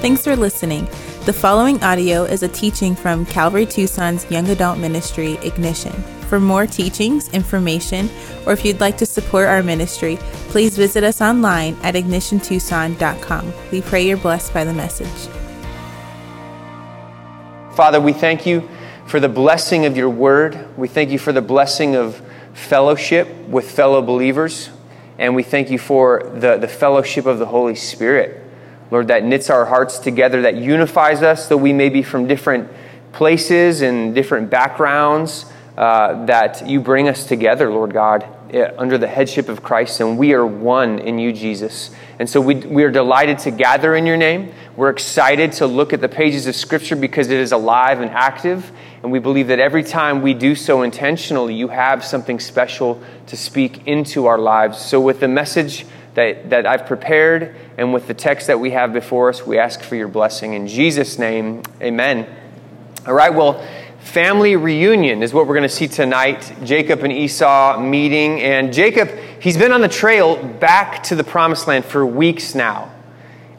Thanks for listening. The following audio is a teaching from Calvary Tucson's Young Adult Ministry, Ignition. For more teachings, information, or if you'd like to support our ministry, please visit us online at ignitiontucson.com. We pray you're blessed by the message. Father, we thank you for the blessing of your word. We thank you for the blessing of fellowship with fellow believers. And we thank you for the, the fellowship of the Holy Spirit. Lord, that knits our hearts together, that unifies us, though we may be from different places and different backgrounds, uh, that you bring us together, Lord God, eh, under the headship of Christ, and we are one in you, Jesus. And so we, we are delighted to gather in your name. We're excited to look at the pages of Scripture because it is alive and active. And we believe that every time we do so intentionally, you have something special to speak into our lives. So, with the message that, that I've prepared and with the text that we have before us, we ask for your blessing. In Jesus' name, amen. All right, well, family reunion is what we're going to see tonight. Jacob and Esau meeting. And Jacob, he's been on the trail back to the promised land for weeks now.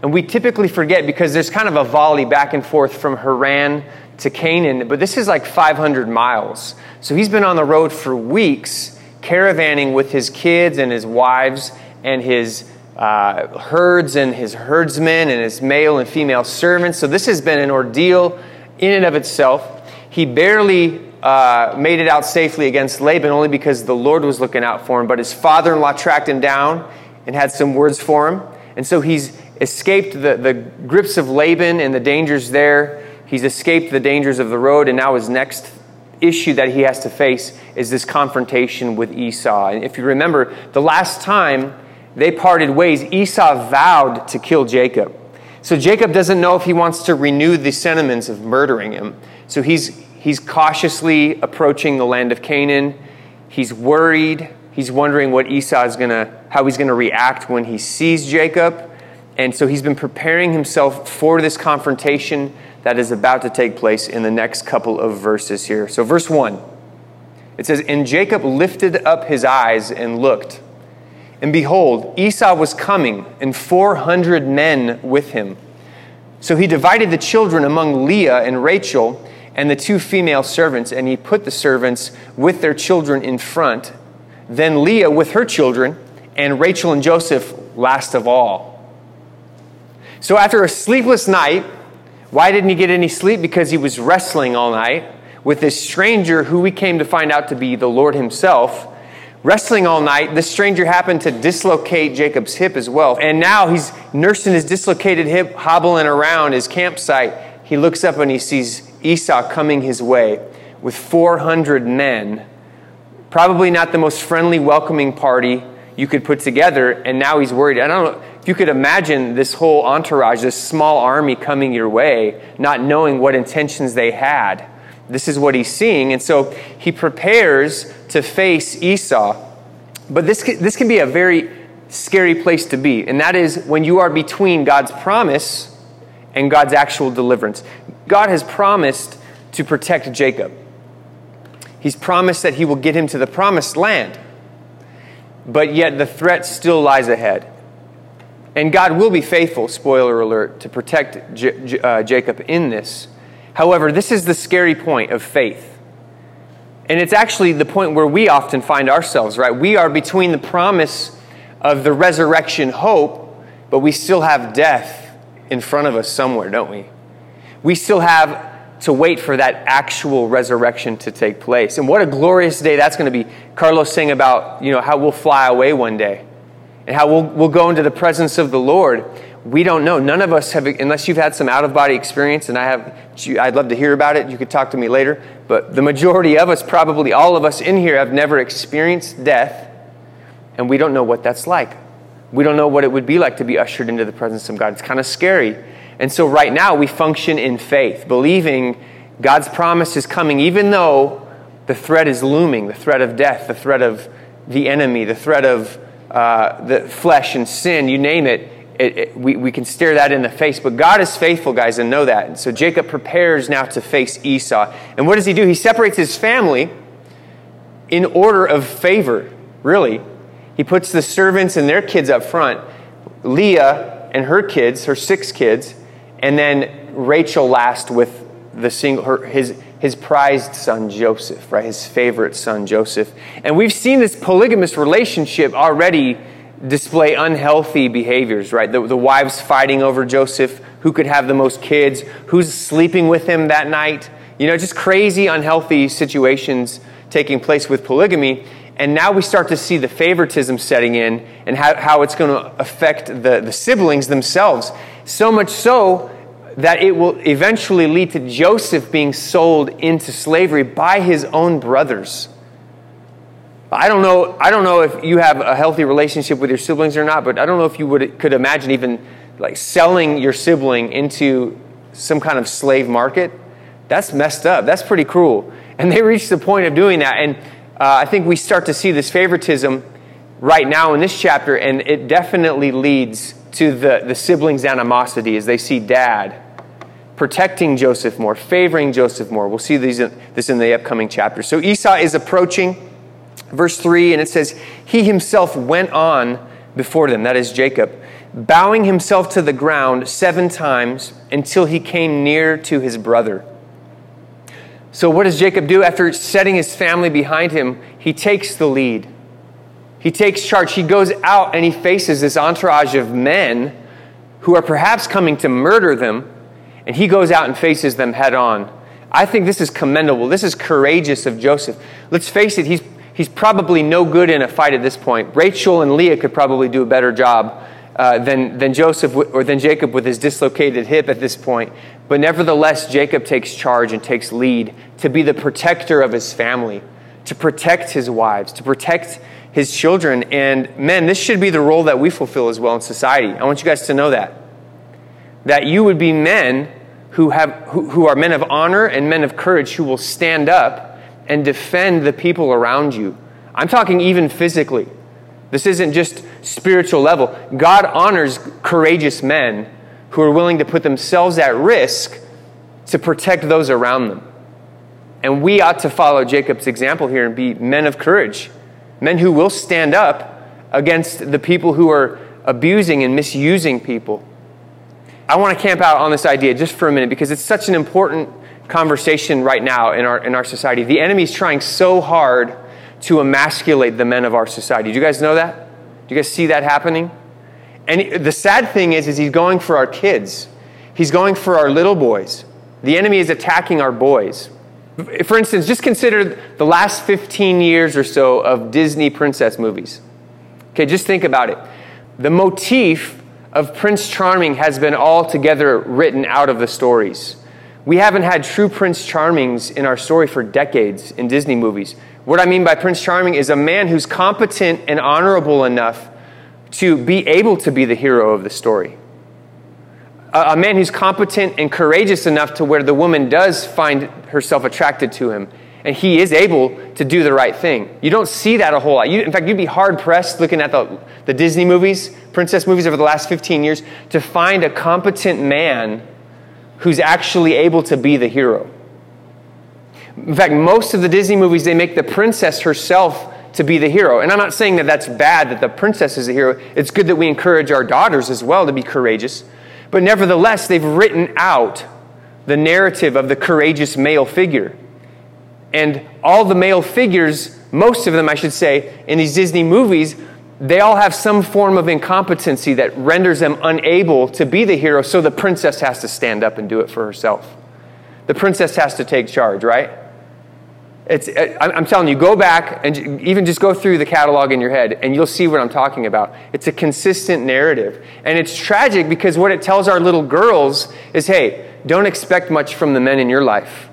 And we typically forget because there's kind of a volley back and forth from Haran to Canaan, but this is like 500 miles. So he's been on the road for weeks, caravanning with his kids and his wives and his uh, herds and his herdsmen and his male and female servants. So this has been an ordeal in and of itself. He barely uh, made it out safely against Laban only because the Lord was looking out for him, but his father in law tracked him down and had some words for him. And so he's escaped the, the grips of Laban and the dangers there. He's escaped the dangers of the road, and now his next issue that he has to face is this confrontation with Esau. And if you remember, the last time they parted ways, Esau vowed to kill Jacob. So Jacob doesn't know if he wants to renew the sentiments of murdering him. So he's, he's cautiously approaching the land of Canaan. He's worried. He's wondering what Esau is gonna, how he's going to react when he sees Jacob. And so he's been preparing himself for this confrontation that is about to take place in the next couple of verses here. So, verse 1, it says, And Jacob lifted up his eyes and looked and behold, Esau was coming, and 400 men with him. So he divided the children among Leah and Rachel and the two female servants, and he put the servants with their children in front, then Leah with her children, and Rachel and Joseph last of all. So after a sleepless night, why didn't he get any sleep? Because he was wrestling all night with this stranger who we came to find out to be the Lord himself Wrestling all night, this stranger happened to dislocate Jacob's hip as well. And now he's nursing his dislocated hip, hobbling around his campsite. He looks up and he sees Esau coming his way with 400 men. Probably not the most friendly, welcoming party you could put together. And now he's worried. I don't know if you could imagine this whole entourage, this small army coming your way, not knowing what intentions they had. This is what he's seeing. And so he prepares to face Esau. But this, this can be a very scary place to be. And that is when you are between God's promise and God's actual deliverance. God has promised to protect Jacob, He's promised that He will get him to the promised land. But yet the threat still lies ahead. And God will be faithful, spoiler alert, to protect J- J- uh, Jacob in this. However, this is the scary point of faith. And it's actually the point where we often find ourselves, right? We are between the promise of the resurrection hope, but we still have death in front of us somewhere, don't we? We still have to wait for that actual resurrection to take place. And what a glorious day that's going to be. Carlos saying about, you know, how we'll fly away one day and how we'll, we'll go into the presence of the Lord we don't know. None of us have, unless you've had some out of body experience, and I have, I'd love to hear about it. You could talk to me later. But the majority of us, probably all of us in here, have never experienced death, and we don't know what that's like. We don't know what it would be like to be ushered into the presence of God. It's kind of scary. And so, right now, we function in faith, believing God's promise is coming, even though the threat is looming the threat of death, the threat of the enemy, the threat of uh, the flesh and sin, you name it it, it, we, we can stare that in the face. But God is faithful, guys, and know that. And so Jacob prepares now to face Esau. And what does he do? He separates his family in order of favor, really. He puts the servants and their kids up front, Leah and her kids, her six kids, and then Rachel last with the single, her, his, his prized son Joseph, right? His favorite son Joseph. And we've seen this polygamous relationship already display unhealthy behaviors, right? The, the wives fighting over Joseph, who could have the most kids, who's sleeping with him that night. You know, just crazy, unhealthy situations taking place with polygamy. And now we start to see the favoritism setting in and how, how it's going to affect the, the siblings themselves. So much so that it will eventually lead to Joseph being sold into slavery by his own brothers. I don't know, I don't know if you have a healthy relationship with your siblings or not, but I don't know if you would, could imagine even like selling your sibling into some kind of slave market. That's messed up. That's pretty cruel. And they reached the point of doing that. And uh, I think we start to see this favoritism right now in this chapter, and it definitely leads to the, the siblings' animosity as they see dad protecting Joseph more, favoring Joseph more. We'll see these, this in the upcoming chapter. So Esau is approaching verse 3, and it says, He himself went on before them, that is Jacob, bowing himself to the ground seven times until he came near to his brother. So, what does Jacob do? After setting his family behind him, he takes the lead. He takes charge. He goes out and he faces this entourage of men who are perhaps coming to murder them, and he goes out and faces them head on. I think this is commendable. This is courageous of Joseph. Let's face it, he's he's probably no good in a fight at this point. Rachel and Leah could probably do a better job uh, than, than Joseph or than Jacob with his dislocated hip at this point. But nevertheless, Jacob takes charge and takes lead to be the protector of his family, to protect his wives, to protect his children. And men, this should be the role that we fulfill as well in society. I want you guys to know that. That you would be men who, have, who, who are men of honor and men of courage who will stand up and defend the people around you. I'm talking even physically. This isn't just spiritual level. God honors courageous men who are willing to put themselves at risk to protect those around them. And we ought to follow Jacob's example here and be men of courage, men who will stand up against the people who are abusing and misusing people. I want to camp out on this idea just for a minute because it's such an important conversation right now in our, in our society. The enemy is trying so hard to emasculate the men of our society. Do you guys know that? Do you guys see that happening? And the sad thing is, is he's going for our kids. He's going for our little boys. The enemy is attacking our boys. For instance, just consider the last 15 years or so of Disney princess movies. Okay, just think about it. The motif of Prince Charming has been altogether written out of the stories. We haven't had true Prince Charmings in our story for decades in Disney movies. What I mean by Prince Charming is a man who's competent and honorable enough to be able to be the hero of the story. A, a man who's competent and courageous enough to where the woman does find herself attracted to him and he is able to do the right thing. You don't see that a whole lot. You, in fact, you'd be hard pressed looking at the, the Disney movies, princess movies over the last 15 years, to find a competent man who's actually able to be the hero. In fact, most of the Disney movies, they make the princess herself to be the hero. And I'm not saying that that's bad that the princess is a hero. It's good that we encourage our daughters as well to be courageous. But nevertheless, they've written out the narrative of the courageous male figure. And all the male figures, most of them, I should say, in these Disney movies, they all have some form of incompetency that renders them unable to be the hero, so the princess has to stand up and do it for herself. The princess has to take charge, right? It's, uh, I'm telling you, go back and even just go through the catalog in your head, and you'll see what I'm talking about. It's a consistent narrative. And it's tragic because what it tells our little girls is hey, don't expect much from the men in your life.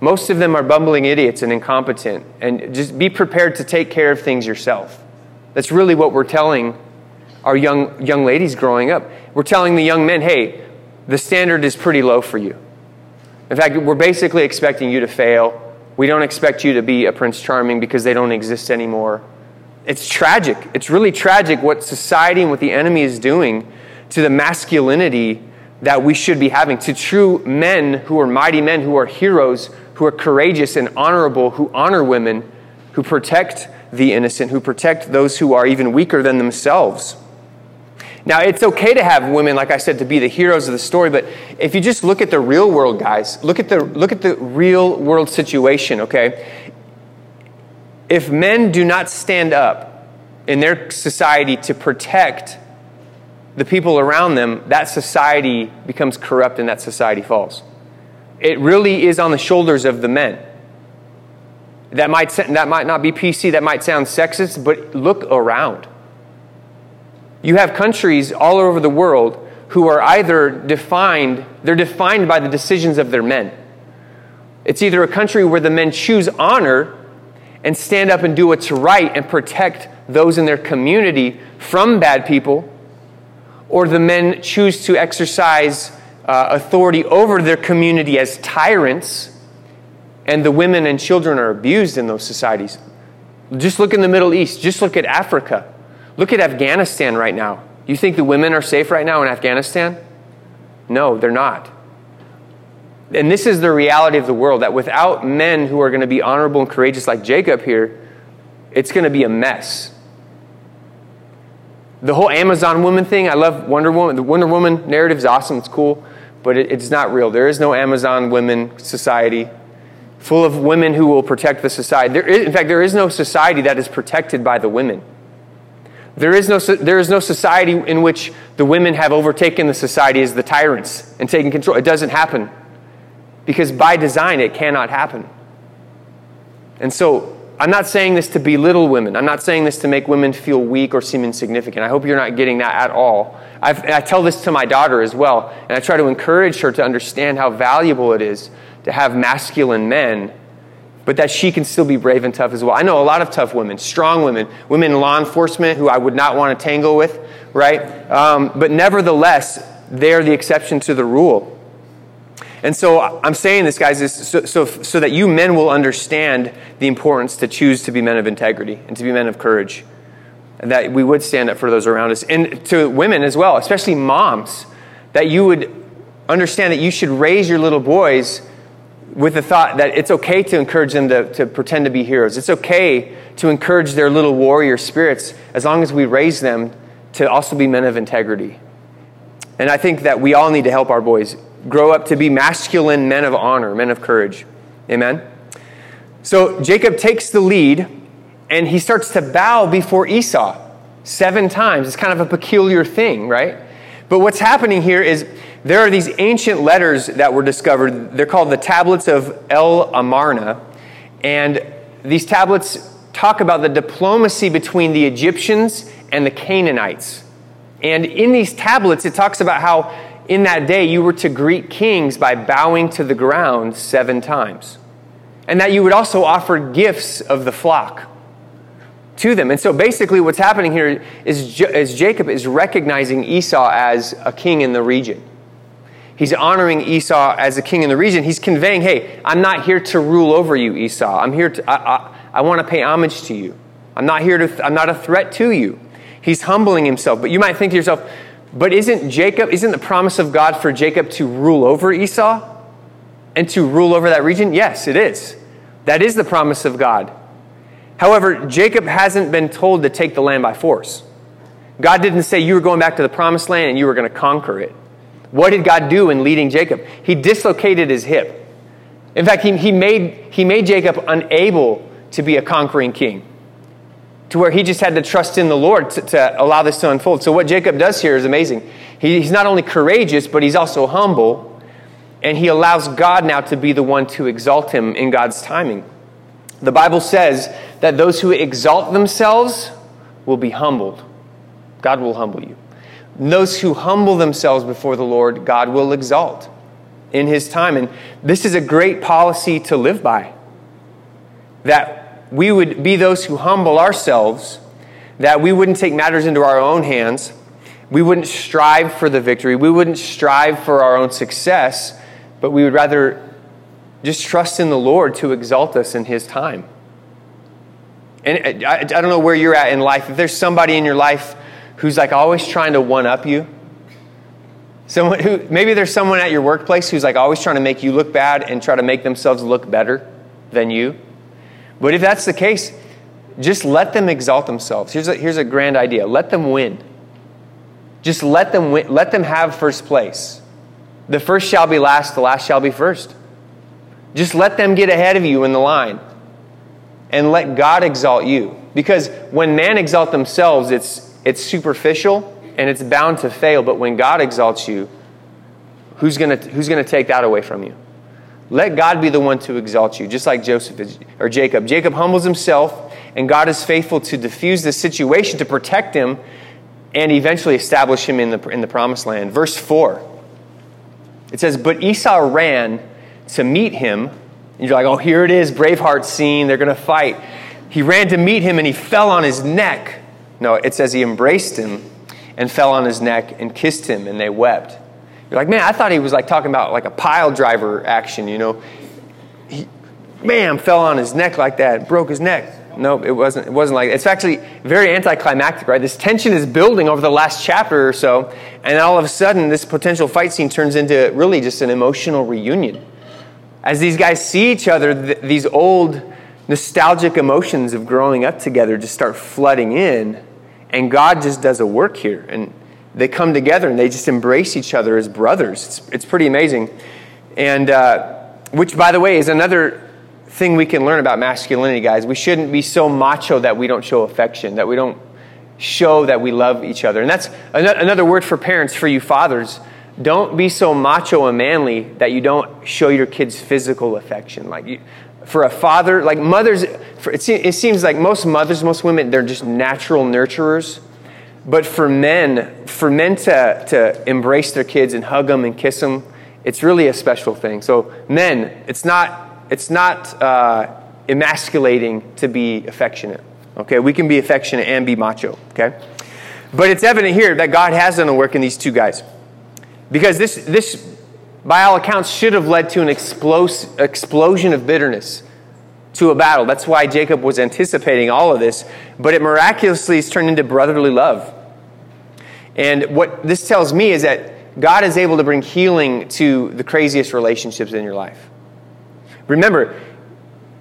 Most of them are bumbling idiots and incompetent, and just be prepared to take care of things yourself. That's really what we're telling our young, young ladies growing up. We're telling the young men, hey, the standard is pretty low for you. In fact, we're basically expecting you to fail. We don't expect you to be a Prince Charming because they don't exist anymore. It's tragic. It's really tragic what society and what the enemy is doing to the masculinity that we should be having, to true men who are mighty men, who are heroes, who are courageous and honorable, who honor women, who protect the innocent, who protect those who are even weaker than themselves. Now, it's okay to have women, like I said, to be the heroes of the story, but if you just look at the real world, guys, look at the, look at the real world situation, okay? If men do not stand up in their society to protect the people around them, that society becomes corrupt and that society falls. It really is on the shoulders of the men. That might, that might not be PC, that might sound sexist, but look around. You have countries all over the world who are either defined, they're defined by the decisions of their men. It's either a country where the men choose honor and stand up and do what's right and protect those in their community from bad people, or the men choose to exercise uh, authority over their community as tyrants, and the women and children are abused in those societies. Just look in the Middle East, just look at Africa. Look at Afghanistan right now. You think the women are safe right now in Afghanistan? No, they're not. And this is the reality of the world that without men who are going to be honorable and courageous like Jacob here, it's going to be a mess. The whole Amazon woman thing, I love Wonder Woman. The Wonder Woman narrative is awesome, it's cool, but it, it's not real. There is no Amazon women society full of women who will protect the society. There is, in fact, there is no society that is protected by the women. There is, no, there is no society in which the women have overtaken the society as the tyrants and taken control. It doesn't happen. Because by design, it cannot happen. And so, I'm not saying this to belittle women. I'm not saying this to make women feel weak or seem insignificant. I hope you're not getting that at all. I've, i tell this to my daughter as well, and I try to encourage her to understand how valuable it is to have masculine men but that she can still be brave and tough as well. I know a lot of tough women, strong women, women in law enforcement who I would not want to tangle with, right? Um, but nevertheless, they're the exception to the rule. And so I'm saying this, guys, is so, so, so that you men will understand the importance to choose to be men of integrity and to be men of courage. That we would stand up for those around us. And to women as well, especially moms, that you would understand that you should raise your little boys with the thought that it's okay to encourage them to, to pretend to be heroes. It's okay to encourage their little warrior spirits as long as we raise them to also be men of integrity. And I think that we all need to help our boys grow up to be masculine men of honor, men of courage. Amen? So Jacob takes the lead and he starts to bow before Esau seven times. It's kind of a peculiar thing, right? But what's happening here is there are these ancient letters that were discovered. They're called the tablets of El Amarna. And these tablets talk about the diplomacy between the Egyptians and the Canaanites. And in these tablets, it talks about how in that day you were to greet kings by bowing to the ground seven times. And that you would also offer gifts of the flock to them. And so basically, what's happening here is, is Jacob is recognizing Esau as a king in the region. He's honoring Esau as a king in the region. He's conveying, hey, I'm not here to rule over you, Esau. I'm here to, I, I, I want to pay homage to you. I'm not here to, I'm not a threat to you. He's humbling himself. But you might think to yourself, but isn't Jacob, isn't the promise of God for Jacob to rule over Esau and to rule over that region? Yes, it is. That is the promise of God. However, Jacob hasn't been told to take the land by force. God didn't say you were going back to the promised land and you were going to conquer it. What did God do in leading Jacob? He dislocated his hip. In fact, he, he, made, he made Jacob unable to be a conquering king, to where he just had to trust in the Lord to, to allow this to unfold. So, what Jacob does here is amazing. He, he's not only courageous, but he's also humble, and he allows God now to be the one to exalt him in God's timing. The Bible says that those who exalt themselves will be humbled. God will humble you. Those who humble themselves before the Lord, God will exalt in His time. And this is a great policy to live by. That we would be those who humble ourselves, that we wouldn't take matters into our own hands, we wouldn't strive for the victory, we wouldn't strive for our own success, but we would rather just trust in the Lord to exalt us in His time. And uh, I, I don't know where you're at in life. If there's somebody in your life who's like always trying to one up you. Someone who maybe there's someone at your workplace who's like always trying to make you look bad and try to make themselves look better than you. But if that's the case, just let them exalt themselves. Here's a, here's a grand idea let them win. Just let them, win, let them have first place. The first shall be last, the last shall be first. Just let them get ahead of you in the line and let God exalt you. Because when man exalt themselves, it's, it's superficial and it's bound to fail. But when God exalts you, who's going to who's going to take that away from you? Let God be the one to exalt you, just like Joseph is, or Jacob. Jacob humbles himself, and God is faithful to diffuse the situation, to protect him, and eventually establish him in the, in the promised land. Verse 4 it says, But Esau ran to meet him. And you're like, oh, here it is, Braveheart scene. They're going to fight. He ran to meet him and he fell on his neck. No, it says he embraced him and fell on his neck and kissed him and they wept. You're like, man, I thought he was like talking about like a pile driver action, you know. He, bam, fell on his neck like that, broke his neck. No, it wasn't. It wasn't like that. It's actually very anticlimactic, right? This tension is building over the last chapter or so, and all of a sudden, this potential fight scene turns into really just an emotional reunion. As these guys see each other, th- these old nostalgic emotions of growing up together just start flooding in, and God just does a work here, and they come together and they just embrace each other as brothers. It's, it's pretty amazing, and uh, which, by the way, is another thing we can learn about masculinity, guys. We shouldn't be so macho that we don't show affection, that we don't show that we love each other. And that's another word for parents, for you fathers. Don't be so macho and manly that you don't show your kids physical affection. Like you, for a father, like mothers, for, it, it seems like most mothers, most women, they're just natural nurturers. But for men, for men to, to embrace their kids and hug them and kiss them, it's really a special thing. So, men, it's not it's not uh, emasculating to be affectionate. Okay, we can be affectionate and be macho. Okay, but it's evident here that God has done a work in these two guys, because this this by all accounts should have led to an explos- explosion of bitterness to a battle. That's why Jacob was anticipating all of this, but it miraculously has turned into brotherly love. And what this tells me is that God is able to bring healing to the craziest relationships in your life. Remember,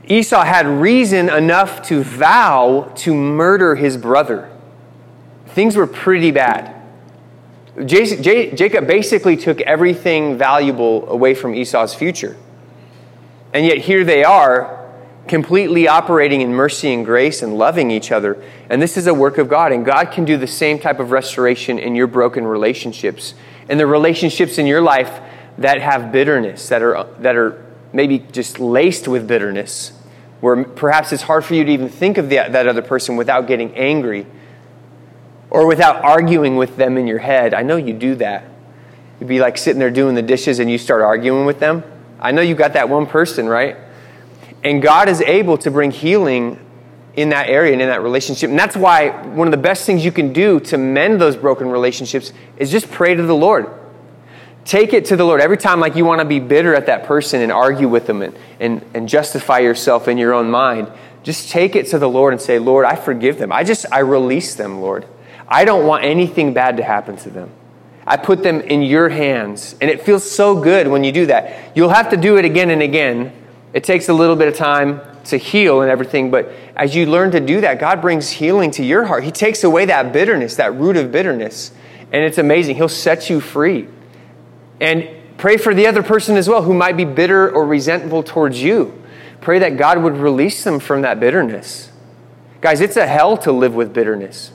Esau had reason enough to vow to murder his brother. Things were pretty bad. Jacob basically took everything valuable away from Esau's future. And yet here they are, completely operating in mercy and grace and loving each other. And this is a work of God. And God can do the same type of restoration in your broken relationships, and the relationships in your life that have bitterness, that are, that are maybe just laced with bitterness, where perhaps it's hard for you to even think of that, that other person without getting angry or without arguing with them in your head. I know you do that. You'd be like sitting there doing the dishes and you start arguing with them. I know you got that one person, right? And God is able to bring healing in that area and in that relationship. And that's why one of the best things you can do to mend those broken relationships is just pray to the Lord take it to the Lord. Every time like you want to be bitter at that person and argue with them and, and, and justify yourself in your own mind, just take it to the Lord and say, Lord, I forgive them. I just, I release them, Lord. I don't want anything bad to happen to them. I put them in your hands. And it feels so good when you do that. You'll have to do it again and again. It takes a little bit of time to heal and everything, but as you learn to do that, God brings healing to your heart. He takes away that bitterness, that root of bitterness. And it's amazing. He'll set you free. And pray for the other person as well who might be bitter or resentful towards you. Pray that God would release them from that bitterness. Guys, it's a hell to live with bitterness.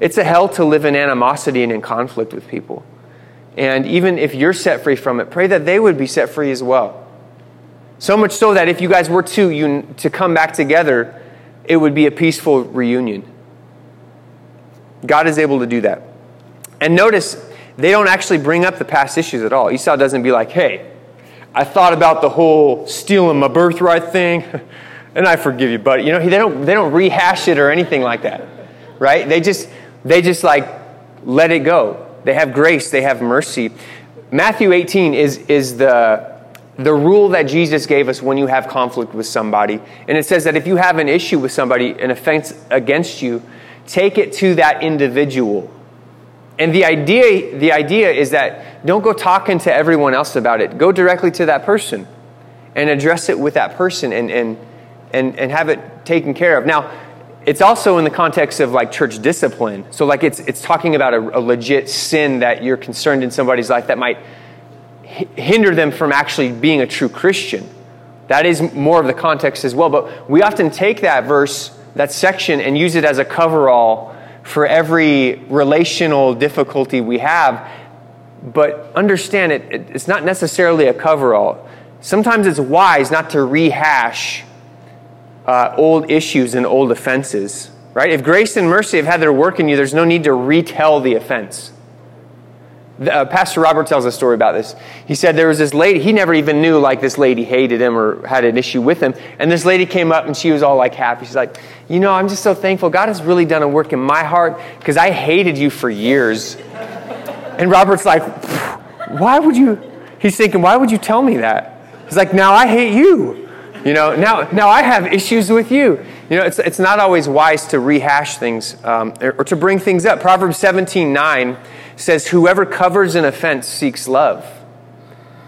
It's a hell to live in animosity and in conflict with people. And even if you're set free from it, pray that they would be set free as well. So much so that if you guys were to, you, to come back together, it would be a peaceful reunion. God is able to do that. And notice, they don't actually bring up the past issues at all. Esau doesn't be like, hey, I thought about the whole stealing my birthright thing, and I forgive you, buddy. You know, they don't, they don't rehash it or anything like that, right? They just, they just like let it go. They have grace, they have mercy. Matthew 18 is, is the, the rule that Jesus gave us when you have conflict with somebody. And it says that if you have an issue with somebody, an offense against you, take it to that individual and the idea, the idea is that don't go talking to everyone else about it. Go directly to that person and address it with that person and, and, and, and have it taken care of. Now, it's also in the context of like church discipline. So like it's it's talking about a, a legit sin that you're concerned in somebody's life that might hinder them from actually being a true Christian. That is more of the context as well. But we often take that verse, that section, and use it as a coverall for every relational difficulty we have. But understand it, it it's not necessarily a coverall. Sometimes it's wise not to rehash uh, old issues and old offenses, right? If grace and mercy have had their work in you, there's no need to retell the offense. Uh, Pastor Robert tells a story about this. He said there was this lady, he never even knew like this lady hated him or had an issue with him. And this lady came up and she was all like happy. She's like, You know, I'm just so thankful. God has really done a work in my heart because I hated you for years. And Robert's like, Why would you? He's thinking, Why would you tell me that? He's like, Now I hate you. You know, now, now I have issues with you. You know, it's, it's not always wise to rehash things um, or, or, to bring things up. Proverbs 17 9 says, Whoever covers an offense seeks love.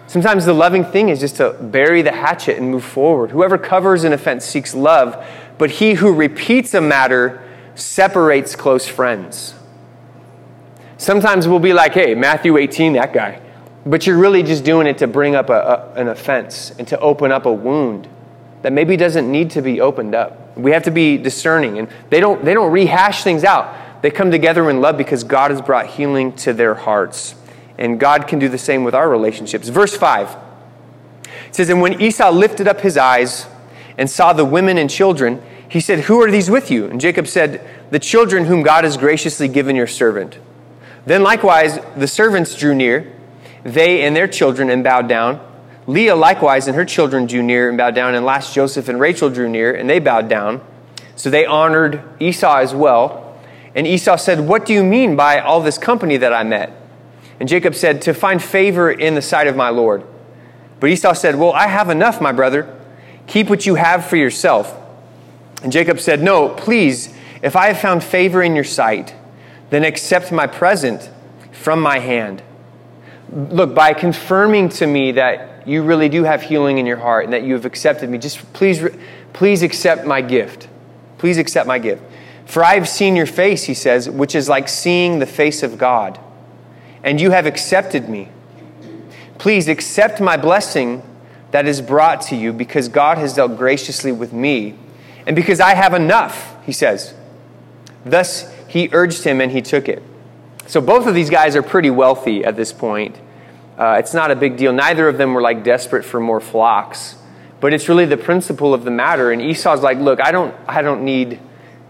Sometimes the loving thing is just to bury the hatchet and move forward. Whoever covers an offense seeks love, but he who repeats a matter separates close friends. Sometimes we'll be like, hey, Matthew 18, that guy. But you're really just doing it to bring up a, a, an offense and to open up a wound that maybe doesn't need to be opened up. We have to be discerning. And they don't, they don't rehash things out. They come together in love because God has brought healing to their hearts. And God can do the same with our relationships. Verse 5 it says, And when Esau lifted up his eyes and saw the women and children, he said, Who are these with you? And Jacob said, The children whom God has graciously given your servant. Then likewise the servants drew near, they and their children, and bowed down. Leah likewise and her children drew near and bowed down, and last Joseph and Rachel drew near and they bowed down. So they honored Esau as well. And Esau said, What do you mean by all this company that I met? And Jacob said, To find favor in the sight of my Lord. But Esau said, Well, I have enough, my brother. Keep what you have for yourself. And Jacob said, No, please, if I have found favor in your sight, then accept my present from my hand. Look, by confirming to me that you really do have healing in your heart and that you have accepted me, just please, please accept my gift. Please accept my gift. For I have seen your face, he says, which is like seeing the face of God. And you have accepted me. Please accept my blessing that is brought to you because God has dealt graciously with me and because I have enough, he says. Thus he urged him and he took it. So both of these guys are pretty wealthy at this point. Uh, it's not a big deal. Neither of them were like desperate for more flocks, but it's really the principle of the matter. And Esau's like, "Look, I don't, I don't need,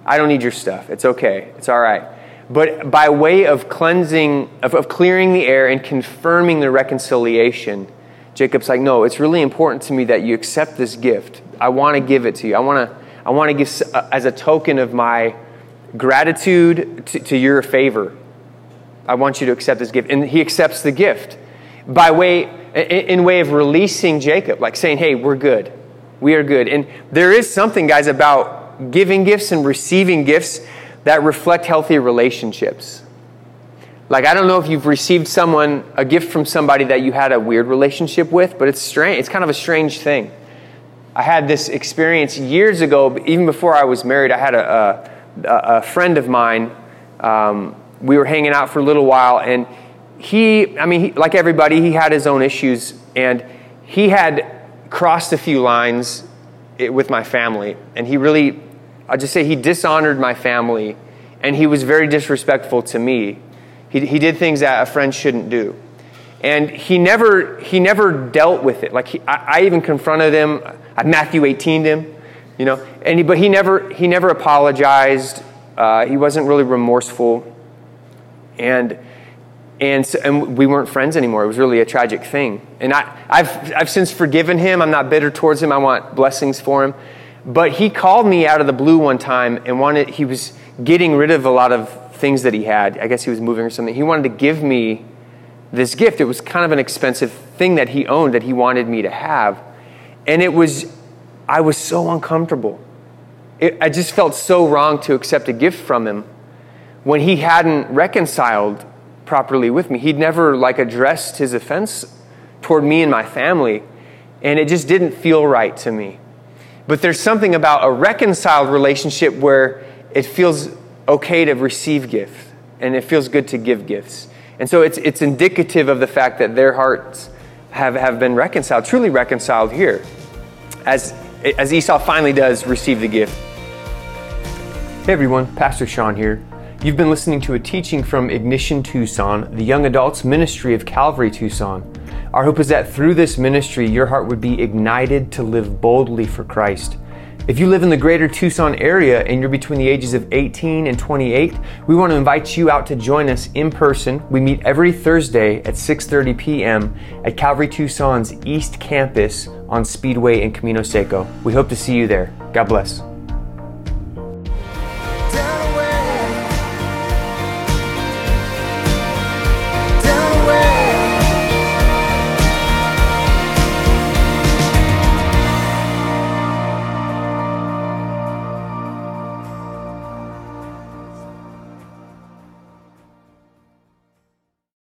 I don't need your stuff. It's okay. It's all right." But by way of cleansing, of, of clearing the air and confirming the reconciliation, Jacob's like, "No, it's really important to me that you accept this gift. I want to give it to you. I want to, I want to give uh, as a token of my gratitude to, to your favor. I want you to accept this gift." And he accepts the gift by way, in way of releasing Jacob, like saying, hey, we're good. We are good. And there is something, guys, about giving gifts and receiving gifts that reflect healthy relationships. Like, I don't know if you've received someone, a gift from somebody that you had a weird relationship with, but it's strange. It's kind of a strange thing. I had this experience years ago, even before I was married. I had a, a, a friend of mine. Um, we were hanging out for a little while, and he, I mean, he, like everybody, he had his own issues, and he had crossed a few lines with my family, and he really, I'll just say, he dishonored my family, and he was very disrespectful to me. He, he did things that a friend shouldn't do. And he never, he never dealt with it. Like, he, I, I even confronted him, I Matthew 18 him, you know, and he, but he never, he never apologized. Uh, he wasn't really remorseful. And and, so, and we weren't friends anymore. It was really a tragic thing. And I, I've, I've since forgiven him. I'm not bitter towards him. I want blessings for him. But he called me out of the blue one time and wanted, he was getting rid of a lot of things that he had. I guess he was moving or something. He wanted to give me this gift. It was kind of an expensive thing that he owned that he wanted me to have. And it was, I was so uncomfortable. It, I just felt so wrong to accept a gift from him when he hadn't reconciled properly with me. He'd never like addressed his offense toward me and my family, and it just didn't feel right to me. But there's something about a reconciled relationship where it feels okay to receive gifts and it feels good to give gifts. And so it's, it's indicative of the fact that their hearts have, have been reconciled, truly reconciled here, as, as Esau finally does receive the gift. Hey everyone, Pastor Sean here. You've been listening to a teaching from Ignition Tucson, the young adults ministry of Calvary Tucson. Our hope is that through this ministry, your heart would be ignited to live boldly for Christ. If you live in the greater Tucson area and you're between the ages of 18 and 28, we want to invite you out to join us in person. We meet every Thursday at 6:30 p.m. at Calvary Tucson's East Campus on Speedway in Camino Seco. We hope to see you there. God bless.